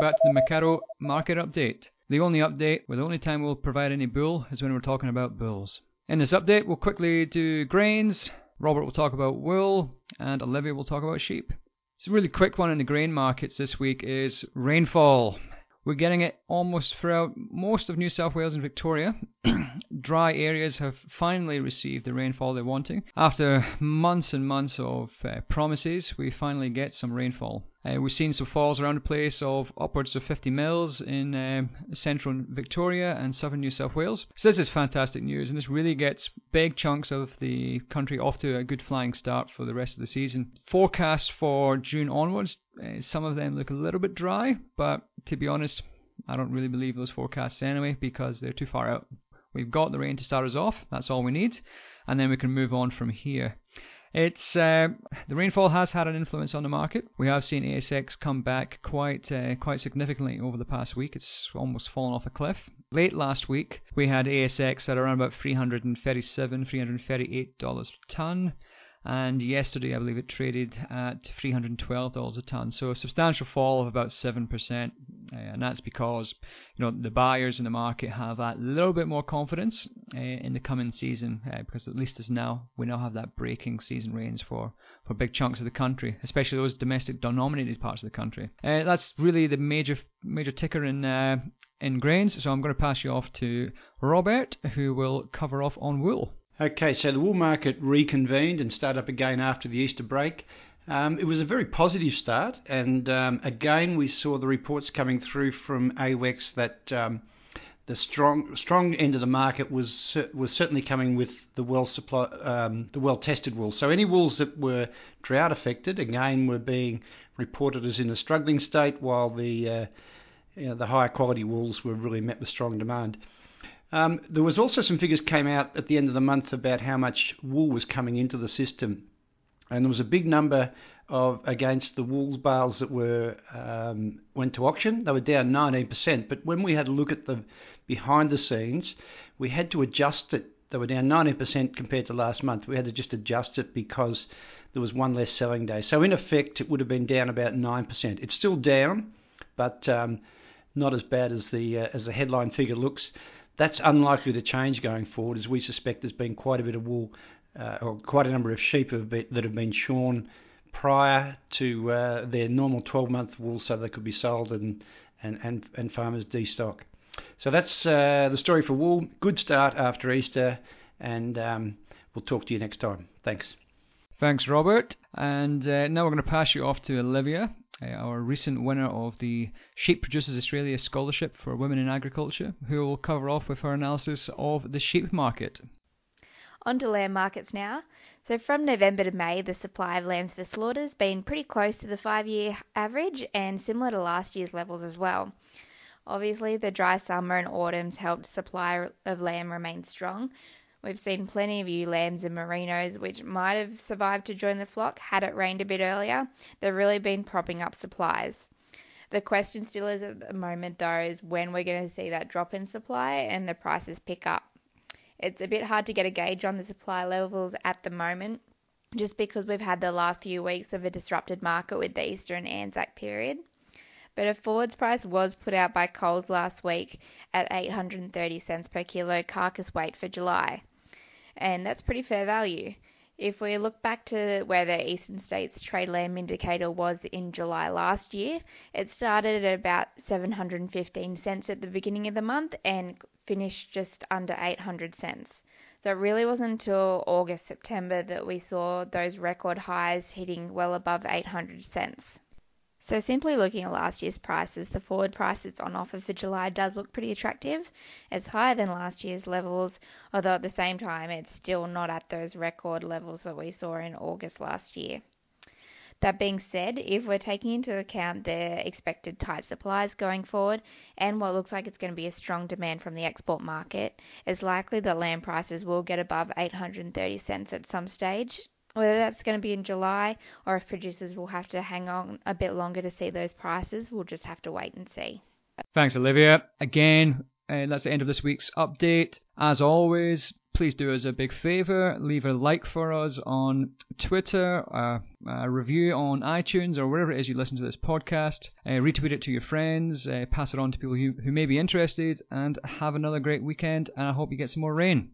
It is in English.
back to the Mecardo market update. The only update, where the only time we'll provide any bull, is when we're talking about bulls. In this update, we'll quickly do grains, Robert will talk about wool, and Olivia will talk about sheep. So, a really quick one in the grain markets this week is rainfall. We're getting it almost throughout most of New South Wales and Victoria. Dry areas have finally received the rainfall they're wanting. After months and months of uh, promises, we finally get some rainfall. Uh, we've seen some falls around the place of upwards of 50 mils in uh, central Victoria and southern New South Wales. So this is fantastic news, and this really gets big chunks of the country off to a good flying start for the rest of the season. Forecasts for June onwards, uh, some of them look a little bit dry, but to be honest, I don't really believe those forecasts anyway because they're too far out. We've got the rain to start us off, that's all we need, and then we can move on from here. It's uh, the rainfall has had an influence on the market. We have seen ASX come back quite uh, quite significantly over the past week. It's almost fallen off a cliff. Late last week, we had ASX at around about 337, 338 dollars per ton and yesterday I believe it traded at $312 a ton. So a substantial fall of about 7%, uh, and that's because you know the buyers in the market have a little bit more confidence uh, in the coming season uh, because at least as now we now have that breaking season rains for for big chunks of the country, especially those domestic denominated parts of the country. Uh, that's really the major major ticker in uh, in grains. So I'm going to pass you off to Robert, who will cover off on wool. Okay, so the wool market reconvened and started up again after the Easter break. Um, it was a very positive start, and um, again we saw the reports coming through from AWEX that um, the strong strong end of the market was was certainly coming with the well supply um, the well tested wool. So any wools that were drought affected again were being reported as in a struggling state, while the uh, you know, the higher quality wools were really met with strong demand. Um, there was also some figures came out at the end of the month about how much wool was coming into the system, and there was a big number of against the wool bales that were um, went to auction. They were down 19%, but when we had a look at the behind the scenes, we had to adjust it. They were down 19% compared to last month. We had to just adjust it because there was one less selling day. So in effect, it would have been down about 9%. It's still down, but um, not as bad as the uh, as the headline figure looks. That's unlikely to change going forward, as we suspect there's been quite a bit of wool, uh, or quite a number of sheep have been, that have been shorn prior to uh, their normal 12 month wool so they could be sold and, and, and, and farmers destock. So that's uh, the story for wool. Good start after Easter, and um, we'll talk to you next time. Thanks. Thanks, Robert. And uh, now we're going to pass you off to Olivia, uh, our recent winner of the Sheep Producers Australia Scholarship for Women in Agriculture, who will cover off with her analysis of the sheep market. On to lamb markets now. So from November to May, the supply of lambs for slaughter has been pretty close to the five-year average and similar to last year's levels as well. Obviously, the dry summer and autumns helped supply of lamb remain strong, We've seen plenty of ewe lambs and merinos which might have survived to join the flock had it rained a bit earlier. They've really been propping up supplies. The question still is at the moment though is when we're going to see that drop in supply and the prices pick up. It's a bit hard to get a gauge on the supply levels at the moment just because we've had the last few weeks of a disrupted market with the Easter and Anzac period. But a forwards price was put out by Coles last week at 830 cents per kilo carcass weight for July and that's pretty fair value. If we look back to where the Eastern States Trade Lamb Indicator was in July last year, it started at about 715 cents at the beginning of the month and finished just under 800 cents. So it really wasn't until August, September that we saw those record highs hitting well above 800 cents. So simply looking at last year's prices, the forward price that's on offer for July does look pretty attractive. It's higher than last year's levels, although at the same time it's still not at those record levels that we saw in August last year. That being said, if we're taking into account the expected tight supplies going forward and what looks like it's going to be a strong demand from the export market, it's likely that lamb prices will get above 830 cents at some stage, whether that's going to be in July or if producers will have to hang on a bit longer to see those prices, we'll just have to wait and see. Thanks, Olivia. Again, uh, that's the end of this week's update. As always, please do us a big favor. Leave a like for us on Twitter, uh, a review on iTunes, or wherever it is you listen to this podcast. Uh, retweet it to your friends, uh, pass it on to people who, who may be interested, and have another great weekend. And I hope you get some more rain.